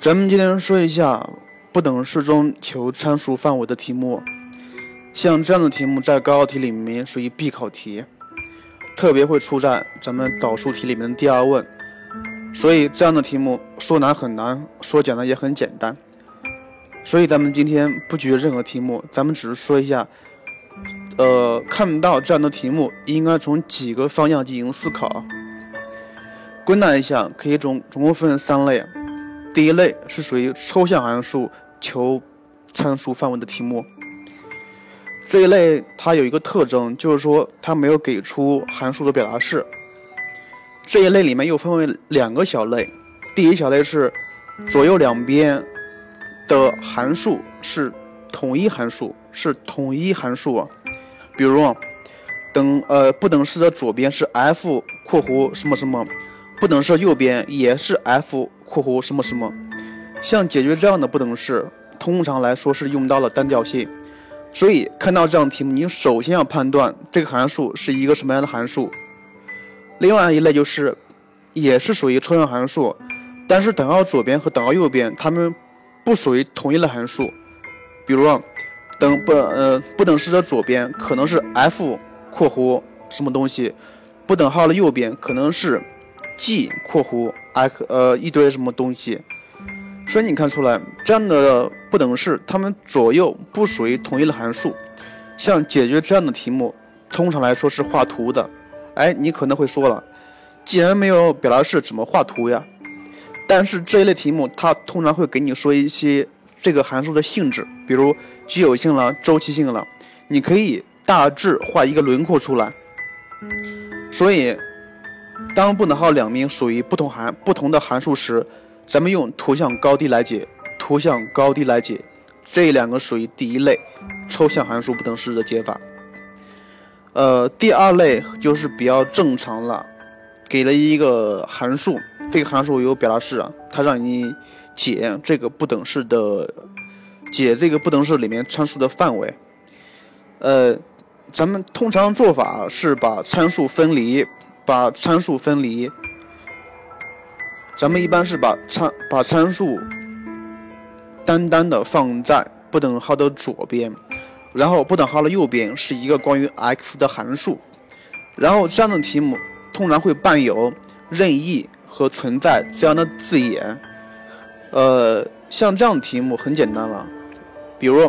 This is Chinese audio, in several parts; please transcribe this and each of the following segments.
咱们今天说一下不等式中求参数范围的题目，像这样的题目在高考题里面属于必考题，特别会出在咱们导数题里面的第二问。所以这样的题目说难很难，说简单也很简单。所以咱们今天不举任何题目，咱们只是说一下，呃，看到这样的题目应该从几个方向进行思考。归纳一下，可以总总共分三类。第一类是属于抽象函数求参数范围的题目，这一类它有一个特征，就是说它没有给出函数的表达式。这一类里面又分为两个小类，第一小类是左右两边的函数是统一函数，是统一函数啊，比如等呃不等式的左边是 f 括弧什么什么，不等式右边也是 f。括弧什么什么，像解决这样的不等式，通常来说是用到了单调性。所以看到这样题目，你首先要判断这个函数是一个什么样的函数。另外一类就是，也是属于抽象函数，但是等号左边和等号右边它们不属于同一类函数。比如，等不呃不等式的左边可能是 f 括弧什么东西，不等号的右边可能是 g 括弧。x 呃一堆什么东西，所以你看出来这样的不等式，它们左右不属于同一类函数。像解决这样的题目，通常来说是画图的。哎，你可能会说了，既然没有表达式，怎么画图呀？但是这一类题目，它通常会给你说一些这个函数的性质，比如奇偶性了、周期性了，你可以大致画一个轮廓出来。所以。当不等号两边属于不同函不同的函数时，咱们用图像高低来解。图像高低来解，这两个属于第一类抽象函数不等式的解法。呃，第二类就是比较正常了，给了一个函数，这个函数有表达式啊，它让你解这个不等式的解这个不等式里面参数的范围。呃，咱们通常做法是把参数分离。把参数分离，咱们一般是把参把参数单单的放在不等号的左边，然后不等号的右边是一个关于 x 的函数，然后这样的题目通常会伴有任意和存在这样的字眼。呃，像这样题目很简单了，比如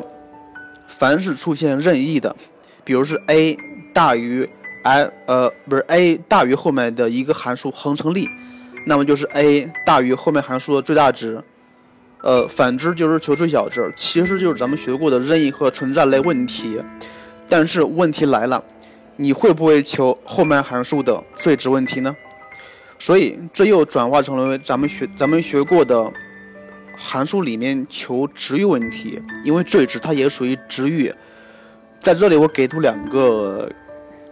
凡是出现任意的，比如是 a 大于。I 呃不是 a 大于后面的一个函数恒成立，那么就是 a 大于后面函数的最大值，呃反之就是求最小值，其实就是咱们学过的任意和存在类问题。但是问题来了，你会不会求后面函数的最值问题呢？所以这又转化成了咱们学咱们学过的函数里面求值域问题，因为最值它也属于值域。在这里我给出两个。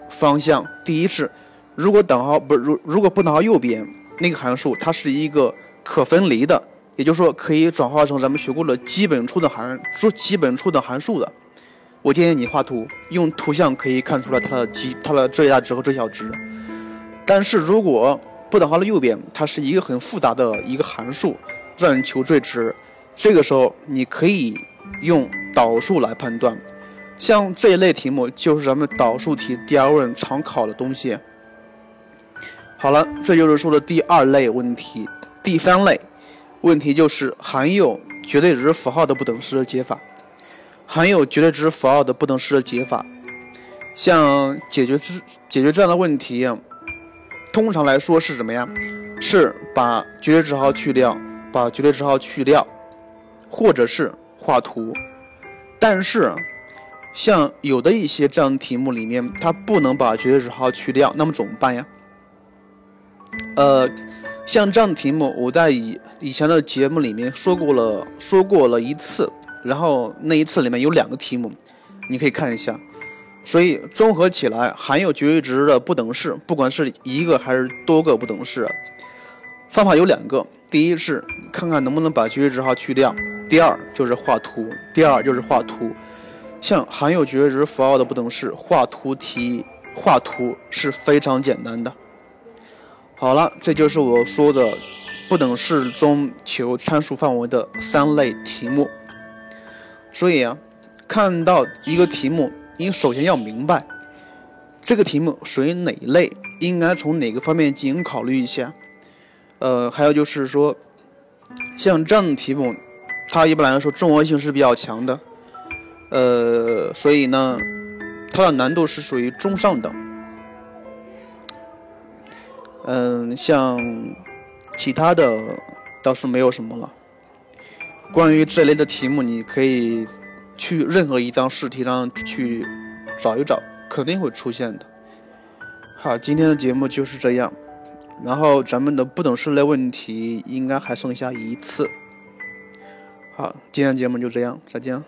方向第一是，如果等号不如如果不等号右边那个函数它是一个可分离的，也就是说可以转化成咱们学过的基本初等函数基本初等函数的，我建议你画图，用图像可以看出来它的基它的最大值和最小值。但是如果不等号的右边它是一个很复杂的一个函数，让你求最值，这个时候你可以用导数来判断。像这一类题目就是咱们导数题第二问常考的东西。好了，这就是说的第二类问题。第三类问题就是含有绝对值符号的不等式的解法。含有绝对值符号的不等式的解法，像解决之解决这样的问题，通常来说是什么呀？是把绝对值号去掉，把绝对值号去掉，或者是画图。但是。像有的一些这样的题目里面，它不能把绝对值号去掉，那么怎么办呀？呃，像这样的题目，我在以以前的节目里面说过了，说过了一次，然后那一次里面有两个题目，你可以看一下。所以综合起来，含有绝对值的不等式，不管是一个还是多个不等式，方法有两个：第一是看看能不能把绝对值号去掉；第二就是画图。第二就是画图。像含有绝对值符号的不等式，画图题画图是非常简单的。好了，这就是我说的不等式中求参数范围的三类题目。所以啊，看到一个题目，你首先要明白这个题目属于哪一类，应该从哪个方面进行考虑一下。呃，还有就是说，像这样的题目，它一般来说综合性是比较强的。呃，所以呢，它的难度是属于中上等。嗯，像其他的倒是没有什么了。关于这类的题目，你可以去任何一张试题上去找一找，肯定会出现的。好，今天的节目就是这样。然后咱们的不等式类问题应该还剩下一次。好，今天节目就这样，再见。